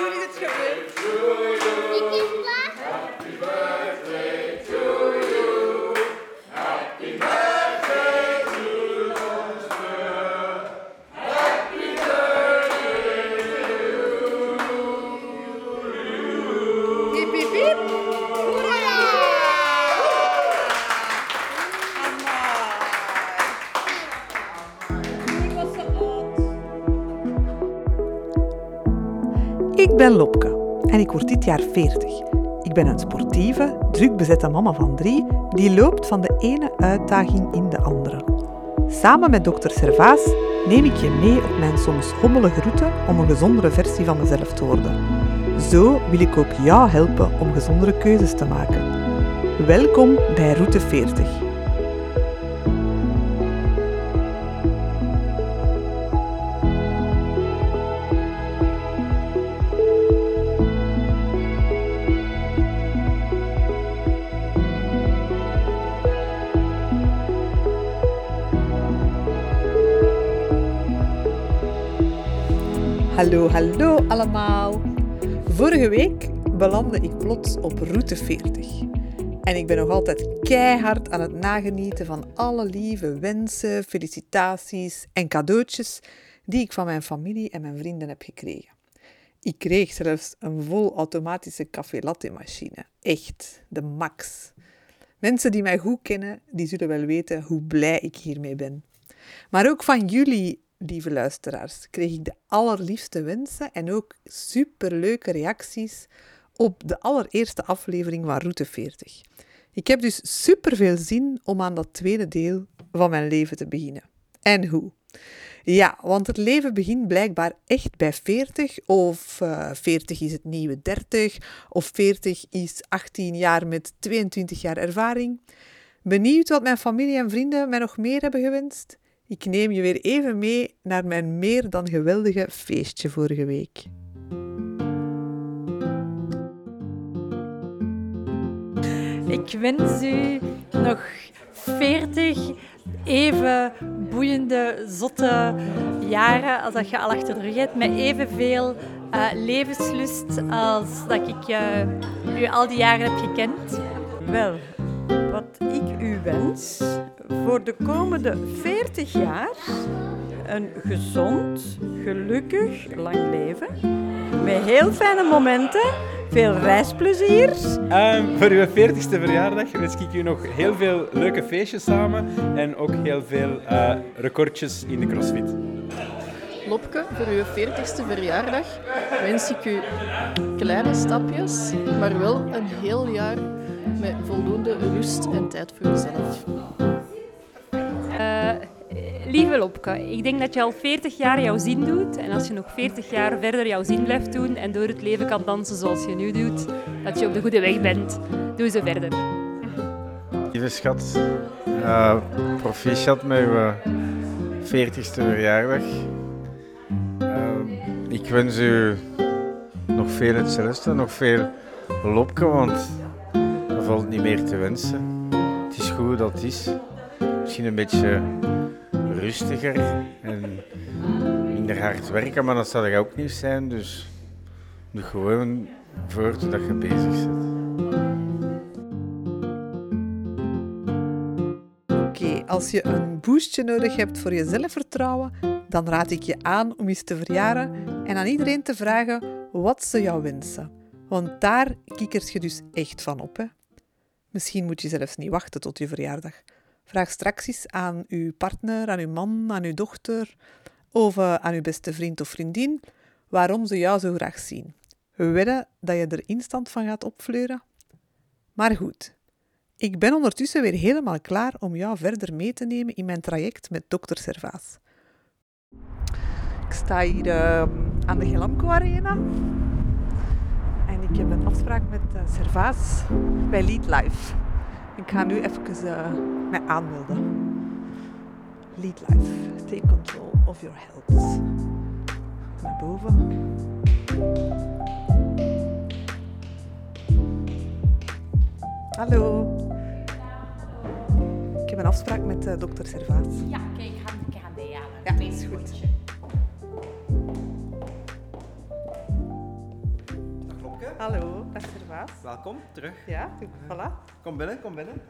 Julie het gebeurt. Ik ben Lopke en ik word dit jaar 40. Ik ben een sportieve, druk bezette mama van drie die loopt van de ene uitdaging in de andere. Samen met dokter Servaas neem ik je mee op mijn soms hommelige route om een gezondere versie van mezelf te worden. Zo wil ik ook jou helpen om gezondere keuzes te maken. Welkom bij Route 40. Hallo, hallo allemaal. Vorige week belandde ik plots op route 40. En ik ben nog altijd keihard aan het nagenieten van alle lieve wensen, felicitaties en cadeautjes die ik van mijn familie en mijn vrienden heb gekregen. Ik kreeg zelfs een vol automatische café latte machine. Echt, de max. Mensen die mij goed kennen, die zullen wel weten hoe blij ik hiermee ben. Maar ook van jullie, lieve luisteraars, kreeg ik de allerliefste wensen en ook superleuke reacties op de allereerste aflevering van Route 40. Ik heb dus superveel zin om aan dat tweede deel van mijn leven te beginnen. En hoe? Ja, want het leven begint blijkbaar echt bij 40, of eh 40 is het nieuwe 30, of 40 is 18 jaar met 22 jaar ervaring. Benieuwd wat mijn familie en vrienden mij nog meer hebben gewenst? Ik neem je weer even mee naar mijn meer dan geweldige feestje vorige week. Ik wens u nog 40 even boeiende, zotte jaren als dat je al achter de rug hebt, met evenveel eh, levenslust als dat ik eh, u al die jaren heb gekend. Wel, wat ik u wens voor de komende 40 jaar een gezond, gelukkig, lang leven. Met heel fijne momenten, veel reisplezier. Ehm, voor uw 40ste verjaardag wens ik u nog heel veel leuke feestjes samen en ook heel veel eh, recordjes in de crossfit. Lopke, voor uw 40ste verjaardag wens ik u kleine stapjes, maar wel een heel jaar met voldoende rust en tijd voor jezelf. Eh, lieve Lopke, ik denk dat je al 40 jaar jouw zin doet. En als je nog 40 jaar verder jouw zin blijft doen en door het leven kan dansen zoals je nu doet, dat je op de goede weg bent. Doe zo verder. Lieve schat, eh, proficiat met uw 40ste verjaardag. Eh, ik wens u nog veel hetzelfde, nog veel lopke, want er valt niet meer te wensen. Het is goed dat het is. Misschien een beetje rustiger en minder hard werken, maar dat zal er ook niet zijn. Dus doe gewoon voort dat je bezig bent. Oké, als je een boostje nodig hebt voor je zelfvertrouwen, dan raad ik je aan om eens te verjaren en aan iedereen te vragen wat ze jou wensen. Want daar kikkert je dus echt van op. Misschien moet je zelfs niet wachten tot je verjaardag. Vraag straks eens aan uw partner, aan uw man, aan uw dochter of eh, aan uw beste vriend of vriendin waarom ze jou zo graag zien. We wedden dat je er instant van gaat opfleuren. Maar goed, ik ben ondertussen weer helemaal klaar om jou verder mee te nemen in mijn traject met dokter Servaas. Ik sta hier eh, aan de Gelamco Arena. En ik heb een afspraak met eh, Servaas bij Lead Life. Ik ga nu even eh, mij aanmelden. Lead Life. Take control of your health. Naar boven. Hallo. Ik heb een afspraak met eh, dokter Servaas. Ja, kijk, ga ik gaan bijhalen. Ja, is goed. Lopke. Hallo, dag Servaas. Welkom terug. Ja, voilà. Kom binnen, kom binnen.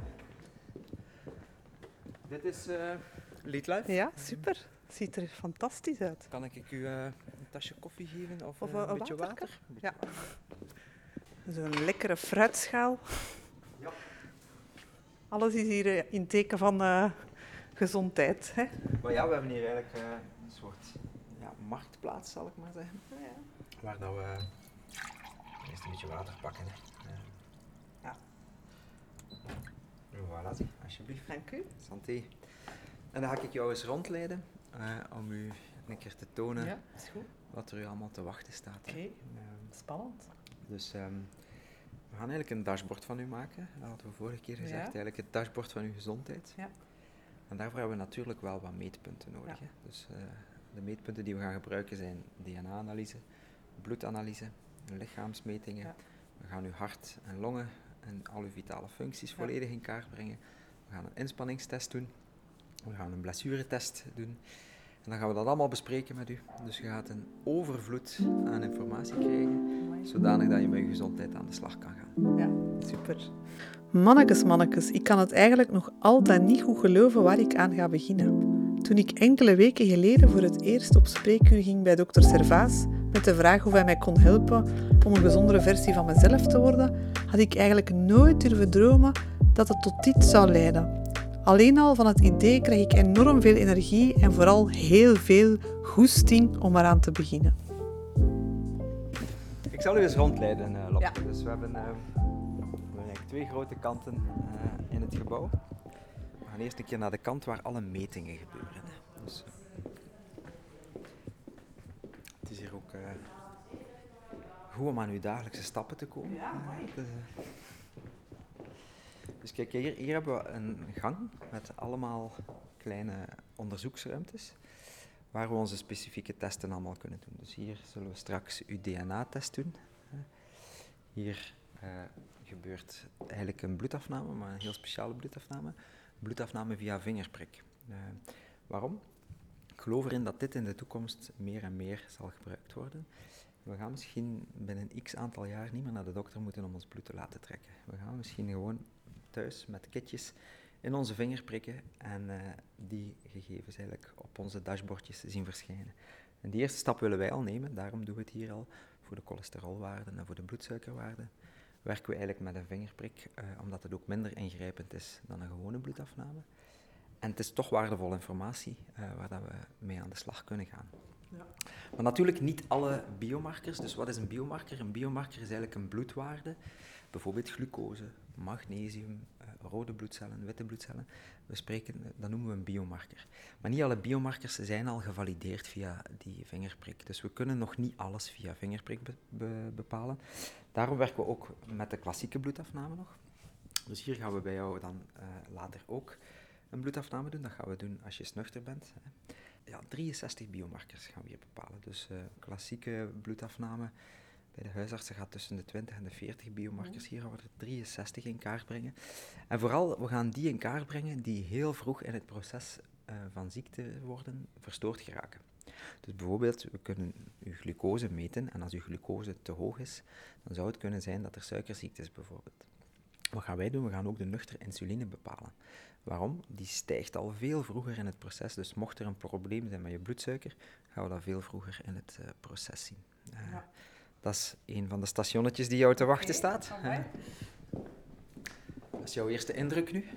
Dit is uh. Ja, super. Ziet er fantastisch uit. Kan ik u uh, een tasje koffie geven of, of uh, een, een beetje water? Ja. Zo'n lekkere fruitschaal. Ja. Alles is hier in teken van gezondheid. Hè? Maar ja, we hebben hier eigenlijk een soort ja, marktplaats, zal ik maar zeggen. Ja, ja. Waar dat we eerst een beetje water pakken. Hè. Ja. Voilà, zie, alsjeblieft. Dank u. Santé. En dan ga ik jou eens rondleiden uh, om u een keer te tonen ja, is goed. wat er u allemaal te wachten staat. Oké, okay. uh, spannend. Dus um, we gaan eigenlijk een dashboard van u maken. Dat hadden we vorige keer gezegd. Ja. Eigenlijk het dashboard van uw gezondheid. Ja. En daarvoor hebben we natuurlijk wel wat meetpunten nodig. Ja. Hè? Dus uh, de meetpunten die we gaan gebruiken zijn DNA-analyse, bloedanalyse, lichaamsmetingen. Ja. We gaan uw hart en longen en al uw vitale functies volledig in kaart brengen. We gaan een inspanningstest doen. We gaan een blessuretest doen. En dan gaan we dat allemaal bespreken met u. Dus je gaat een overvloed aan informatie krijgen, zodanig dat je met je gezondheid aan de slag kan gaan. Ja, super. Mannekes, mannekes, ik kan het eigenlijk nog altijd niet goed geloven waar ik aan ga beginnen. Toen ik enkele weken geleden voor het eerst op spreekuur ging bij dokter Servaas met de vraag of hij mij kon helpen om een gezondere versie van mezelf te worden, had ik eigenlijk nooit durven dromen dat het tot dit zou leiden. Alleen al van het idee krijg ik enorm veel energie en vooral heel veel goesting om eraan te beginnen. Ik zal u eens rondleiden, Lotte. Ja. Dus we hebben, uh, we hebben twee grote kanten uh, in het gebouw. We gaan eerst een keer naar de kant waar alle metingen gebeuren. Dus, het is hier ook goed om aan uw dagelijkse stappen te komen. Ja, mooi. Dus kijk, hier, hier hebben we een gang met allemaal kleine onderzoeksruimtes waar we onze specifieke testen allemaal kunnen doen. Dus hier zullen we straks uw DNA-test doen. Hier uh, gebeurt eigenlijk een bloedafname, maar een heel speciale bloedafname. Bloedafname via vingerprik. Uh, waarom? Ik geloof erin dat dit in de toekomst meer en meer zal gebruikt worden. We gaan misschien binnen x aantal jaar niet meer naar de dokter moeten om ons bloed te laten trekken. We gaan misschien gewoon thuis met kitjes in onze vinger prikken en uh, die gegevens eigenlijk op onze dashboardjes zien verschijnen. En die eerste stap willen wij al nemen, daarom doen we het hier al, voor de cholesterolwaarden en voor de bloedsuikerwaarden. Werken we eigenlijk met een vingerprik, uh, omdat het ook minder ingrijpend is dan een gewone bloedafname. En het is toch waardevolle informatie uh, waar dat we mee aan de slag kunnen gaan. Ja. Maar natuurlijk niet alle biomarkers. Dus wat is een biomarker? Een biomarker is eigenlijk een bloedwaarde, bijvoorbeeld glucose, magnesium, uh, rode bloedcellen, witte bloedcellen. We spreken, dat noemen we een biomarker. Maar niet alle biomarkers zijn al gevalideerd via die vingerprik. Dus we kunnen nog niet alles via vingerprik be be bepalen. Daarom werken we ook met de klassieke bloedafname nog. Dus hier gaan we bij jou dan uh, later ook een bloedafname doen. Dat gaan we doen als je nuchter bent. Hè. Ja, 63 biomarkers gaan we hier bepalen. Dus uh, klassieke bloedafname bij de huisartsen gaat tussen de 20 en de 40 biomarkers. Hier gaan we er 63 in kaart brengen. En vooral, we gaan die in kaart brengen die heel vroeg in het proces uh, van ziekte worden verstoord geraken. Dus bijvoorbeeld, we kunnen uw glucose meten en als uw glucose te hoog is, dan zou het kunnen zijn dat er suikerziekte is bijvoorbeeld. Wat gaan wij doen? We gaan ook de nuchtere insuline bepalen. Waarom? Die stijgt al veel vroeger in het proces. Dus mocht er een probleem zijn met je bloedsuiker, gaan we dat veel vroeger in het uh, proces zien. Uh, ja. Dat is een van de stationnetjes die jou te wachten staat. Uh, dat is jouw eerste indruk nu?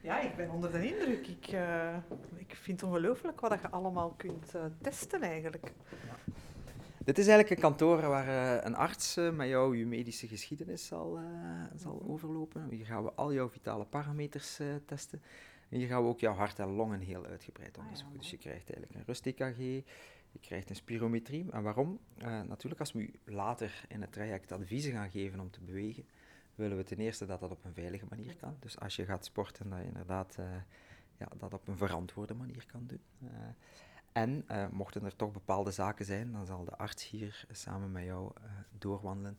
Ja, ik ben onder de indruk. Ik, ik vind het ongelooflijk wat je allemaal kunt testen eigenlijk. Ja. Dit is eigenlijk een kantoor waar uh, een arts met jou je medische geschiedenis zal, zal overlopen. Hier gaan we al jouw vitale parameters testen. En hier gaan we ook jouw hart en longen heel uitgebreid onderzoeken. Ah, ja, dus je krijgt eigenlijk een rust-EKG, je krijgt een spirometrie. En waarom? natuurlijk, als we u later in het traject adviezen gaan geven om te bewegen, willen we ten eerste dat dat op een veilige manier kan. Dus als je gaat sporten, dat je inderdaad ja, dat op een verantwoorde manier kan doen. Uh, en uh, mochten er toch bepaalde zaken zijn, dan zal de arts hier samen met jou doorwandelen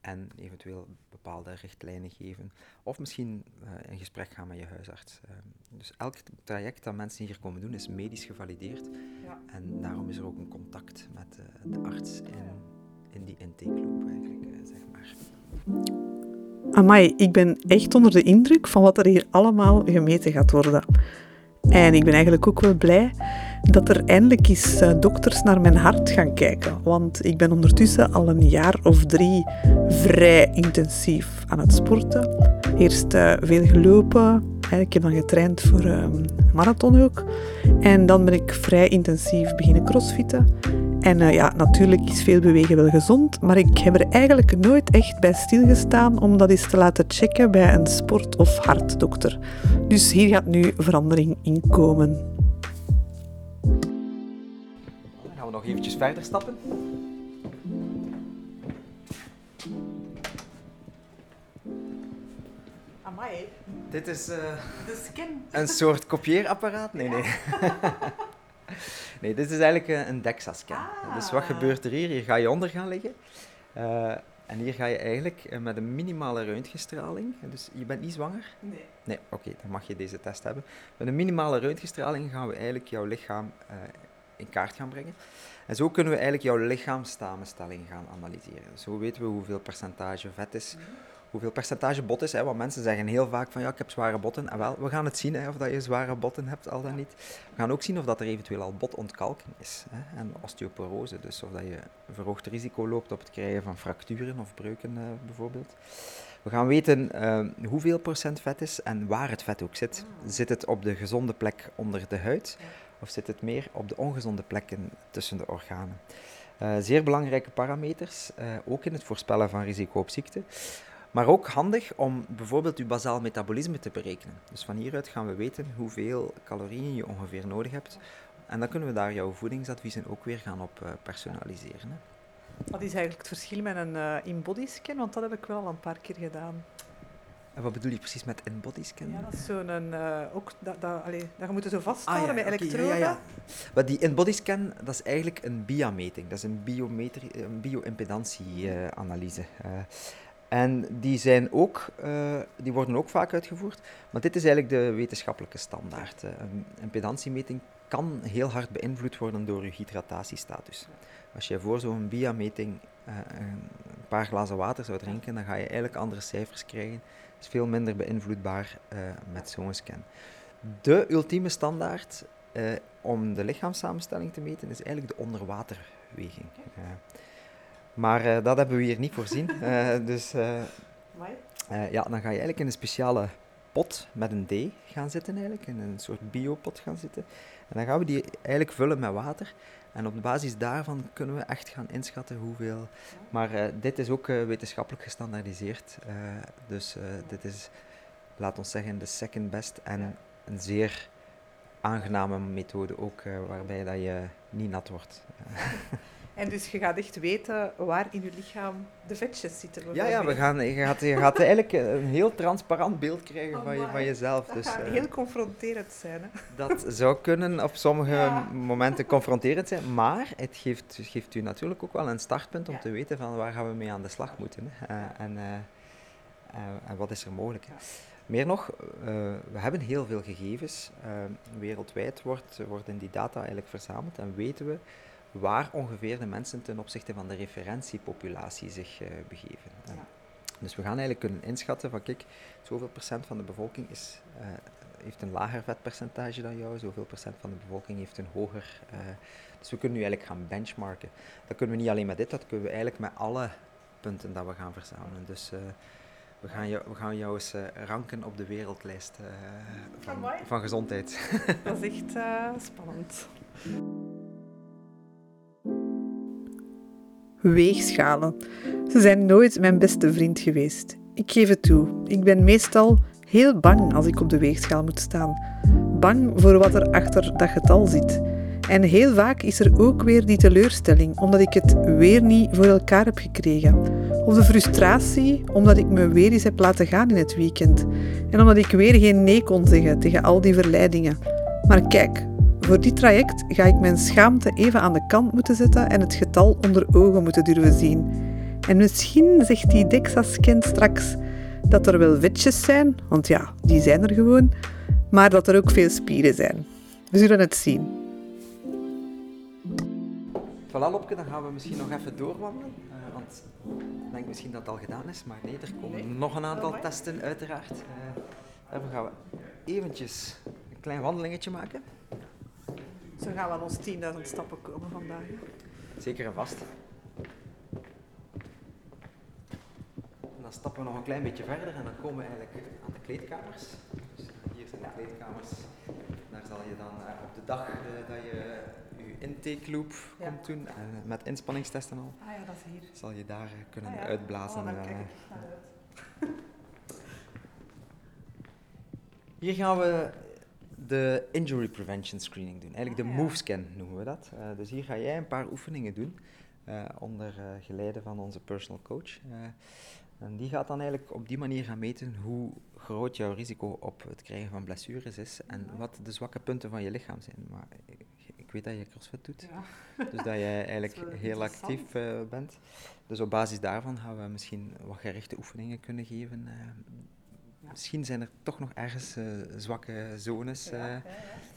en eventueel bepaalde richtlijnen geven. Of misschien in gesprek gaan met je huisarts. dus elk traject dat mensen hier komen doen is medisch gevalideerd. Ja. En daarom is er ook een contact met de arts in, in die intakeloop eigenlijk, zeg maar. Amai, ik ben echt onder de indruk van wat er hier allemaal gemeten gaat worden. En ik ben eigenlijk ook wel blij dat er eindelijk eens eh, dokters naar mijn hart gaan kijken. Want ik ben ondertussen al een jaar of drie vrij intensief aan het sporten. Eerst uh, veel gelopen. Ik heb dan getraind voor um, marathon ook. En dan ben ik vrij intensief beginnen crossfitten. En uh, ja, natuurlijk is veel bewegen wel gezond, maar ik heb er eigenlijk nooit echt bij stilgestaan om dat eens te laten checken bij een sport- of hartdokter. Dus hier gaat nu verandering in komen. We nog eventjes verder stappen. Amai, Dit is... eh, de scan. Een soort kopieerapparaat? Nee, nee. nee, dit is eigenlijk een- een DEXA-scan. Dus wat gebeurt er hier? Hier ga je onder gaan liggen. Eh, en hier ga je eigenlijk eh, met een minimale röntgenstraling... Dus je bent niet zwanger? Nee. Nee, oké, dan mag je deze test hebben. Met een minimale röntgenstraling gaan we eigenlijk jouw lichaam eh, in kaart gaan brengen. En zo kunnen we eigenlijk jouw lichaamssamenstelling gaan analyseren. Zo weten we hoeveel percentage vet is, hoeveel percentage bot is. Hè, want mensen zeggen heel vaak van ja, ik heb zware botten. En wel, we gaan het zien hè, of dat je zware botten hebt, al dan niet. We gaan ook zien of dat er eventueel al botontkalking is. Hè, en osteoporose, dus of dat je een verhoogd risico loopt op het krijgen van fracturen of breuken eh, bijvoorbeeld. We gaan weten eh, hoeveel procent vet is en waar het vet ook zit. Zit het op de gezonde plek onder de huid of zit het meer op de ongezonde plekken tussen de organen? Eh, zeer belangrijke parameters, eh, ook in het voorspellen van risico op ziekte. Maar ook handig om bijvoorbeeld je bazaal metabolisme te berekenen. Dus van hieruit gaan we weten hoeveel calorieën je ongeveer nodig hebt. En dan kunnen we daar jouw voedingsadviezen ook weer gaan op eh, personaliseren. Wat is eigenlijk het verschil met een uh, in-body scan? Want dat heb ik wel al een paar keer gedaan. En wat bedoel je precies met in-body scan? Ja, dat is zo'n... Uh, ook dat, dat, allee, dat je moet je zo vasthouden Ah, ja, met elektroden. ja, ja. Maar die in-body scan, dat is eigenlijk een BIA-meting. Dat is een, biometri- een bio-impedantieanalyse. Uh, en die, zijn ook, uh, die worden ook vaak uitgevoerd, maar dit is eigenlijk de wetenschappelijke standaard. Een impedantiemeting kan heel hard beïnvloed worden door je hydratatiestatus. Als je voor zo'n BIA-meting uh, een paar glazen water zou drinken, dan ga je eigenlijk andere cijfers krijgen. Het is veel minder beïnvloedbaar met zo'n scan. De ultieme standaard om de lichaamssamenstelling te meten is eigenlijk de onderwaterweging. Maar uh, dat hebben we hier niet voorzien. Dus ja, dan ga je eigenlijk in een speciale pot met een D gaan zitten, eigenlijk, in een soort biopot gaan zitten. En dan gaan we die eigenlijk vullen met water. En op basis daarvan kunnen we echt gaan inschatten hoeveel. Maar dit is ook wetenschappelijk gestandaardiseerd. dus dit is, laat ons zeggen, de second best en een zeer aangename methode ook, waarbij dat je niet nat wordt. En dus je gaat echt weten waar in je lichaam de vetjes zitten. Ja, ja we gaan, je, gaat, je gaat eigenlijk een heel transparant beeld krijgen oh, van, je, van jezelf. Dat dus, gaat uh, heel confronterend zijn. Hè? Dat zou kunnen op sommige Ja. momenten confronterend zijn, maar het geeft, geeft u natuurlijk ook wel een startpunt om Ja. te weten van waar gaan we mee aan de slag moeten. Hè? Eh, en, eh, eh, en wat is er mogelijk. Hè? Meer nog, eh, we hebben heel veel gegevens. Eh, wereldwijd wordt, worden die data eigenlijk verzameld en weten we waar ongeveer de mensen ten opzichte van de referentiepopulatie zich eh, begeven. Dus we gaan eigenlijk kunnen inschatten van kijk, zoveel procent van de bevolking is, eh, heeft een lager vetpercentage dan jou, zoveel procent van de bevolking heeft een hoger. eh, dus we kunnen nu eigenlijk gaan benchmarken. Dat kunnen we niet alleen met dit, dat kunnen we eigenlijk met alle punten dat we gaan verzamelen. Dus we, gaan jou, we gaan jou eens ranken op de wereldlijst van, van gezondheid. Dat is echt spannend. Weegschalen. Ze zijn nooit mijn beste vriend geweest. Ik geef het toe. Ik ben meestal heel bang als ik op de weegschaal moet staan. Bang voor wat er achter dat getal zit. En heel vaak is er ook weer die teleurstelling, omdat ik het weer niet voor elkaar heb gekregen. Of de frustratie, omdat ik me weer eens heb laten gaan in het weekend. En omdat ik weer geen nee kon zeggen tegen al die verleidingen. Maar kijk, voor dit traject ga ik mijn schaamte even aan de kant moeten zetten en het getal onder ogen moeten durven zien. En misschien zegt die DEXA-scan straks dat er wel vetjes zijn, want ja, die zijn er gewoon, maar dat er ook veel spieren zijn. We zullen het zien. Voilà, Lopke, dan gaan we misschien nog even doorwandelen. Uh, want ik denk misschien dat het al gedaan is, maar nee, er komen Nee. nog een aantal Amai. testen uiteraard. Eh, daarvoor gaan we eventjes een klein wandelingetje maken. Zo gaan we aan ons 10.000 stappen komen vandaag. hè. Zeker en vast. En dan stappen we nog een klein beetje verder en dan komen we eigenlijk aan de kleedkamers. Dus hier zijn de kleedkamers. Daar zal je dan eh, op de dag eh, dat je je intake loop Ja. komt doen, en met inspanningstesten al, Ah ja, dat is hier. zal je daar eh, kunnen Ah ja. uitblazen. Oh, eh. Hier gaan we de injury prevention screening doen. Eigenlijk de Ah, ja. MoveScan noemen we dat. Eh, dus hier ga jij een paar oefeningen doen eh, onder eh, geleide van onze personal coach. En die gaat dan eigenlijk op die manier gaan meten hoe groot jouw risico op het krijgen van blessures is en wat de zwakke punten van je lichaam zijn. Maar ik, ik weet dat je crossfit doet, Ja. dus dat jij eigenlijk Dat heel actief bent. Dus op basis daarvan gaan we misschien wat gerichte oefeningen kunnen geven. Misschien zijn er toch nog ergens eh, zwakke zones. Ja, eh. ja,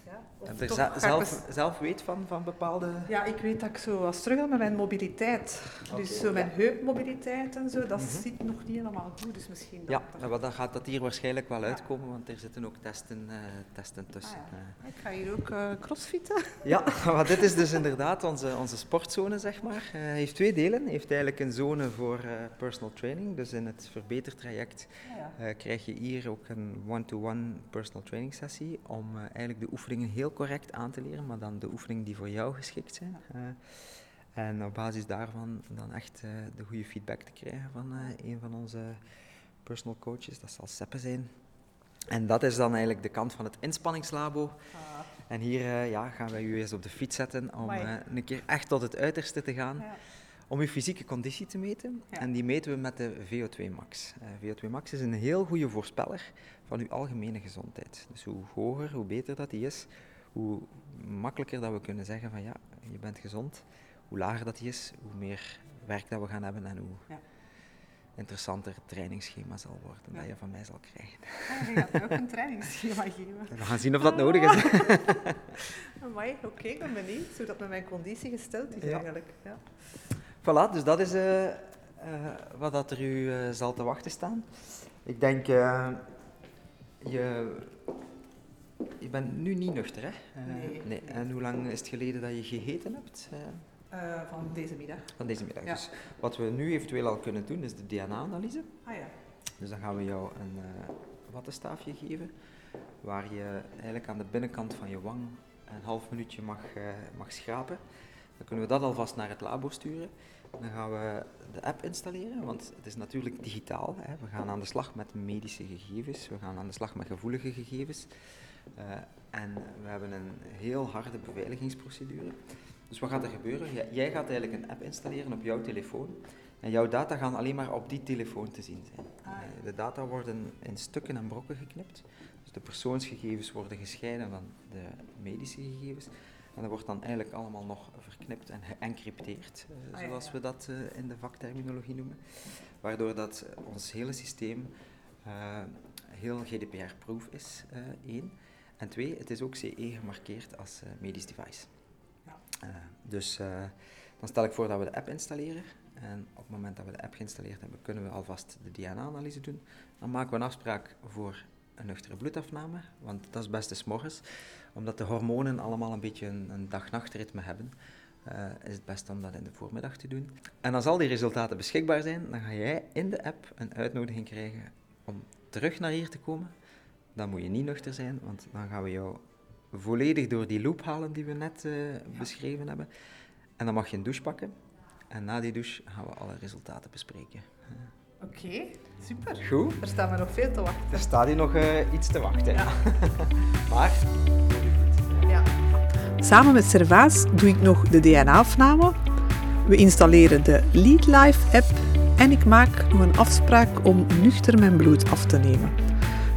ja, Heb je zelf, zelf weet van, van bepaalde... Ja, ik weet dat ik zo wat struggle met mijn mobiliteit. Dus zo mijn heupmobiliteit en zo, dat Mhm. zit nog niet helemaal goed. Dus misschien Ja, dat- maar dan gaat dat hier waarschijnlijk wel uitkomen, want er zitten ook testen, eh, testen tussen. Ah, eh. Ik ga hier ook eh, crossfitten. Ja, maar dit is dus inderdaad onze, onze sportzone, zeg maar. Hij heeft twee delen. Heeft eigenlijk een zone voor personal training. Dus in het verbetertraject eh, krijg je hier ook een one-to-one personal training sessie om eigenlijk de oefeningen heel correct aan te leren, maar dan de oefeningen die voor jou geschikt zijn. Eh, en op basis daarvan dan echt eh, de goede feedback te krijgen van eh, een van onze personal coaches. Dat zal Seppe zijn. En dat is dan eigenlijk de kant van het inspanningslabo. Ah, En hier ja, gaan wij u eens op de fiets zetten om een keer echt tot het uiterste te gaan. ja. Om uw fysieke conditie te meten. Ja. En die meten we met de VO2 max. Eh, VO2 max is een heel goede voorspeller van uw algemene gezondheid. Dus hoe hoger, hoe beter dat die is, hoe makkelijker dat we kunnen zeggen van ja, je bent gezond. Hoe lager dat die is, hoe meer werk dat we gaan hebben en hoe Ja. interessanter het trainingsschema zal worden Ja. dat je van mij zal krijgen. Ah, Je gaat mij ook een trainingsschema geven. We gaan zien of dat nodig is. Amai, oké, ik ben benieuwd hoe dat met mijn conditie gesteld is Ja. eigenlijk. Ja. Voilà, dus dat is eh, eh, wat dat er u eh, zal te wachten staan. Ik denk, eh, je, je bent nu niet nuchter, hè? Eh, Nee. En hoe lang is het geleden dat je gegeten hebt eh, Eh, van deze middag. van deze middag? Ja. Dus wat we nu eventueel al kunnen doen, is de DNA-analyse. Ah ja. Dus dan gaan we jou een wattenstaafje geven, waar je eigenlijk aan de binnenkant van je wang een half minuutje mag, mag schrapen. Dan kunnen we dat alvast naar het labo sturen. Dan gaan we de app installeren, want het is natuurlijk digitaal. Hè. We gaan aan de slag met medische gegevens, we gaan aan de slag met gevoelige gegevens. Eh, en we hebben een heel harde beveiligingsprocedure. Dus wat gaat er gebeuren? Jij- Jij gaat eigenlijk een app installeren op jouw telefoon. En jouw data gaan alleen maar op die telefoon te zien zijn. Ah, ja. Eh, De data worden in stukken en brokken geknipt. Dus de persoonsgegevens worden gescheiden van de medische gegevens. En dat wordt dan eigenlijk allemaal nog verknipt en geëncrypteerd, eh, Ah, zoals ja. we dat eh, in de vakterminologie noemen. Waardoor dat ons hele systeem eh, heel GDPR-proof is, één. En twee, het is ook CE gemarkeerd als eh, medisch device. Ja. Eh, dus eh, dan stel ik voor dat we de app installeren. En op het moment dat we de app geïnstalleerd hebben, kunnen we alvast de DNA-analyse doen. Dan maken we een afspraak voor een nuchtere bloedafname, want dat is best eens morgens. Omdat de hormonen allemaal een beetje een, een dag-nachtritme hebben, is het best om dat in de voormiddag te doen. En als al die resultaten beschikbaar zijn, dan ga jij in de app een uitnodiging krijgen om terug naar hier te komen. Dan moet je niet nuchter zijn, want dan gaan we jou volledig door die loop halen die we net eh, beschreven hebben. En dan mag je een douche pakken. En na die douche gaan we alle resultaten bespreken. Oké, super. Goed. Er staat me nog veel te wachten. Er staat hier nog eh, iets te wachten. maar Ja. Samen met Servaas doe ik nog de DNA-afname. We installeren de Lead Life app en ik maak nog een afspraak om nuchter mijn bloed af te nemen.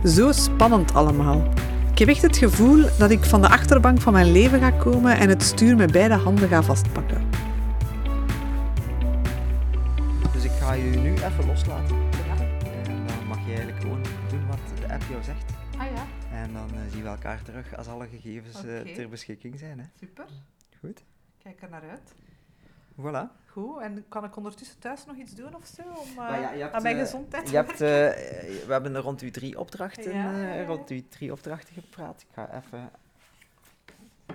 Zo spannend allemaal. Ik heb echt het gevoel dat ik van de achterbank van mijn leven ga komen en het stuur met beide handen ga vastpakken. Dus ik ga je nu even loslaten. En dan mag je eigenlijk gewoon doen wat de app jou zegt. Ah ja, En dan eh, zien we elkaar terug als alle gegevens eh, ter beschikking zijn. Hè. super. Goed. Kijk er naar uit. Voilà. Goed, en kan ik ondertussen thuis nog iets doen of zo? Om uh, Maar ja, je hebt, aan mijn eh, gezondheid Je hebt, eh, we hebben er rond uw drie opdrachten, Ja, eh, rond uw drie opdrachten gepraat. Ik ga even,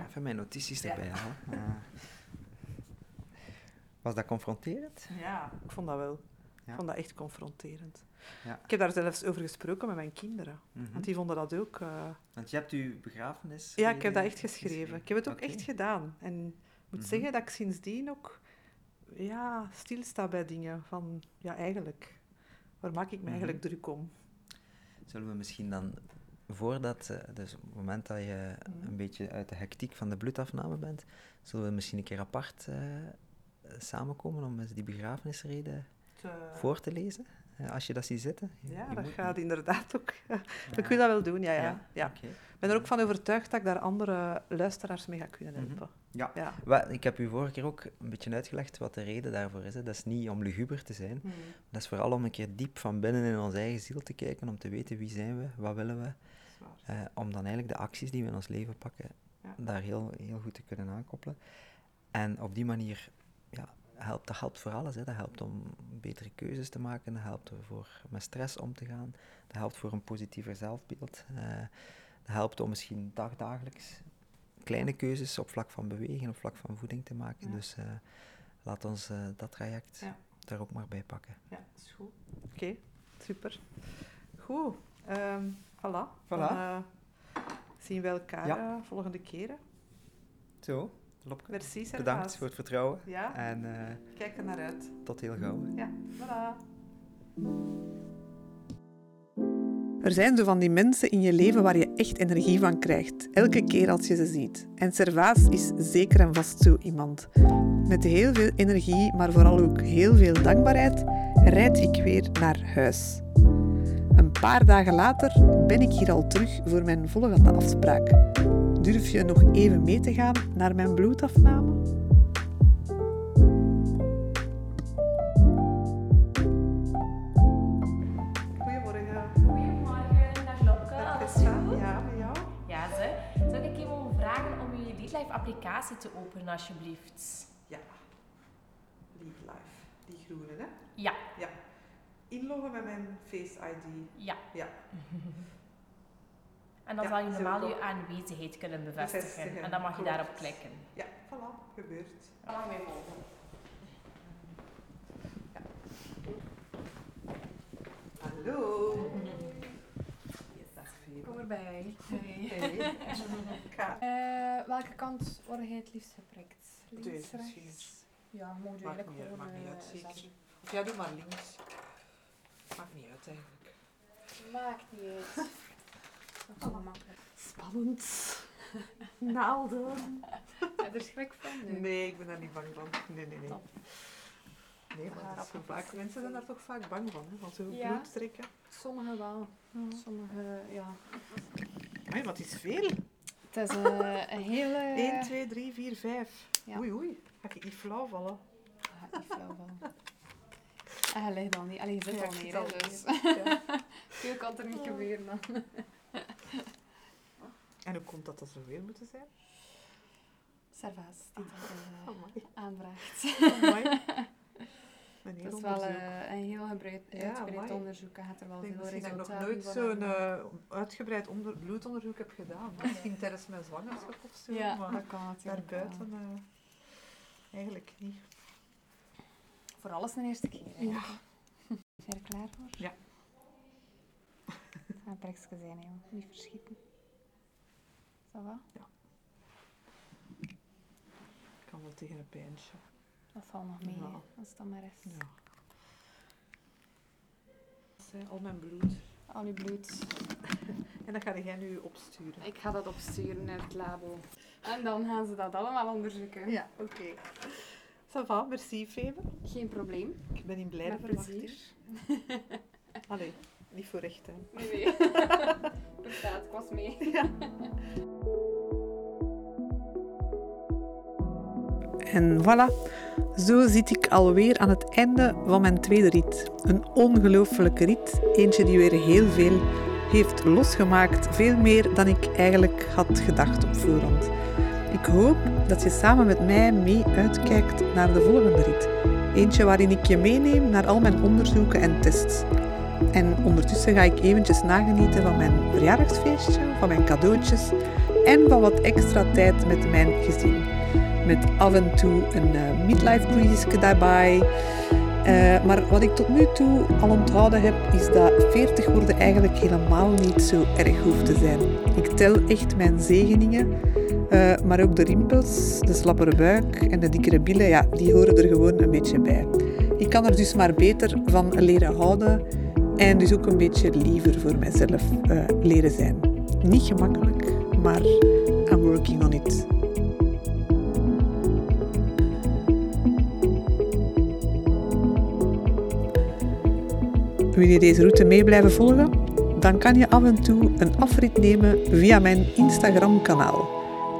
even mijn notities Ja. erbij halen. Eh, was dat confronterend? Ja, ik vond dat wel. Ja. Ik vond dat echt confronterend. Ja. Ik heb daar zelfs over gesproken met mijn kinderen. Mhm. Want die vonden dat ook... eh, Want je hebt uw begrafenis. Ja, ik heb dat echt geschreven. Ik heb het ook echt gedaan. En ik moet Mhm. zeggen dat ik sindsdien ook ja, stilsta bij dingen. Van, ja, eigenlijk, waar maak ik me Mhm. eigenlijk druk om? Zullen we misschien dan, voordat, eh, dus op het moment dat je Mhm. een beetje uit de hectiek van de bloedafname bent, zullen we misschien een keer apart eh, samenkomen om eens die begrafenisreden voor te lezen? Eh, als je dat ziet zitten. Je- Ja, je dat gaat inderdaad ook. Ja. Ik wil dat wel doen, ja. ja. Ja, ja. oké. Ik ben er ook van overtuigd dat ik daar andere luisteraars mee ga kunnen Mhm. helpen. Ja. Ja. Ik heb u vorige keer ook een beetje uitgelegd wat de reden daarvoor is. Hè. Dat is niet om luguber te zijn. Mhm. Dat is vooral om een keer diep van binnen in onze eigen ziel te kijken, om te weten wie zijn we, wat willen we. Eh, om dan eigenlijk de acties die we in ons leven pakken, Ja. daar heel, heel goed te kunnen aankoppelen. En op die manier, ja, helpt, dat helpt voor alles. Hè. Dat helpt om betere keuzes te maken, dat helpt voor met stress om te gaan, dat helpt voor een positiever zelfbeeld. eh, dat helpt om misschien dagdagelijks kleine keuzes op vlak van bewegen, op vlak van voeding te maken. Ja. Dus eh, laat ons eh, dat traject Ja. daar ook maar bij pakken. Ja, dat is goed. Oké, super. Goed. ehm voilà. Voilà. Dan eh, zien we elkaar Ja. volgende keren. Zo, Lopke. Merci. Bedankt voor het vertrouwen Ja, en eh, kijk er naar uit. tot heel gauw. Ja, voilà. Er zijn zo van die mensen in je leven waar je echt energie van krijgt, elke keer als je ze ziet. En Servaas is zeker en vast zo iemand. Met heel veel energie, maar vooral ook heel veel dankbaarheid, rijd ik weer naar huis. Een paar dagen later ben ik hier al terug voor mijn volgende afspraak. Durf je nog even mee te gaan naar mijn bloedafname? Je LeadLife-applicatie te openen, alsjeblieft? Ja. Lead Life. Die groene, hè? Ja, Ja. Inloggen met mijn Face ID. ja. Ja. En dan Ja, zal je normaal je aanwezigheid kunnen bevestigen. Bevestigen, En dan mag je daarop klikken. Ja, voilà. Gebeurt. Dan mag volgen. Hallo. Ik ga... Eh, welke kant word jij het liefst geprikt? Links, rechts? Ja, moet je Maakt eigenlijk niet uit, gewoon maakt niet uit, zeker. zeggen. Of ja, doe maar links. Maakt niet uit eigenlijk. Maakt niet uit. Dat is wel makkelijk. Spannend. Naalden. Heb je er schrik van? Nee. Nee, ik ben daar niet bang van. Nee, nee, nee. Top. Nee, maar dat is vaak, mensen zijn daar toch vaak bang van, hè? van zo Ja. bloed trekken. Sommige wel. Sommige, ja. Nee, wat is veel? Het is eh, een hele... 1, 2, 3, 4, 5. Ja. Oei, oei. Ga ik niet flauw vallen? Ah, niet flauw van. En je ligt al niet. Allee, je zit Ja, al ik neer, dus. Ja. Veel kan er niet gebeuren dan. En hoe komt dat dat zoveel moeten zijn? Servaas, die dat Amai. aanvraagt. Amai. Een heel Het is wel eh, een heel gebreid, Ja, uitgebreid amai. onderzoek. Je gaat er wel Ik veel misschien dat ik nog nooit zo'n eh, uitgebreid onder, bloedonderzoek heb gedaan. Misschien tijdens mijn zwangerschap of zo, Ja, maar dat kan daarbuiten eh, eigenlijk niet. Voor alles een eerste keer. Ja. Je er klaar voor? Ja. Het gaat een zijn, joh. Niet verschieten. Is dat wel? Ik kan wel tegen een pijntje. Dat valt nog mee, Ja. als het dan maar is. Ja. Dat is, eh, Al mijn bloed. Al uw bloed. En dat ga jij nu opsturen. Ik ga dat opsturen naar het labo. En dan gaan ze dat allemaal onderzoeken. Ja, oké. Ça va, merci Febe. Geen probleem. Ik ben in blijde verwachting. Allee, niet voor echt hè. Nee, nee. Inderdaad, ik was mee. En voilà, zo zit ik alweer aan het einde van mijn tweede rit. Een ongelooflijke rit, eentje die weer heel veel heeft losgemaakt. Veel meer dan ik eigenlijk had gedacht op voorhand. Ik hoop dat je samen met mij mee uitkijkt naar de volgende rit. Eentje waarin ik je meeneem naar al mijn onderzoeken en tests. En ondertussen ga ik eventjes nagenieten van mijn verjaardagsfeestje, van mijn cadeautjes en van wat extra tijd met mijn gezin. Met af en toe een uh, midlife crisis daarbij. Uh, maar wat ik tot nu toe al onthouden heb, is dat 40 worden eigenlijk helemaal niet zo erg hoeft te zijn. Ik tel echt mijn zegeningen, uh, maar ook de rimpels, de slappere buik en de dikkere billen, ja, die horen er gewoon een beetje bij. Ik kan er dus maar beter van leren houden en dus ook een beetje liever voor mezelf leren zijn. Niet gemakkelijk, maar I'm working on it. Wil je deze route mee blijven volgen? Dan kan je af en toe een afrit nemen via mijn Instagram-kanaal.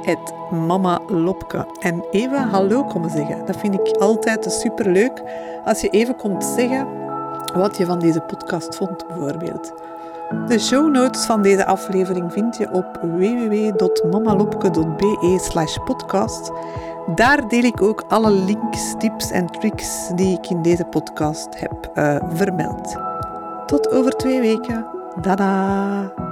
Het Mama Lopke. En even hallo komen zeggen. Dat vind ik altijd super leuk als je even komt zeggen wat je van deze podcast vond, bijvoorbeeld. De show notes van deze aflevering vind je op www.mamalopke.be podcast. Daar deel ik ook alle links, tips en tricks die ik in deze podcast heb uh, vermeld. Tot over twee weken. Dada!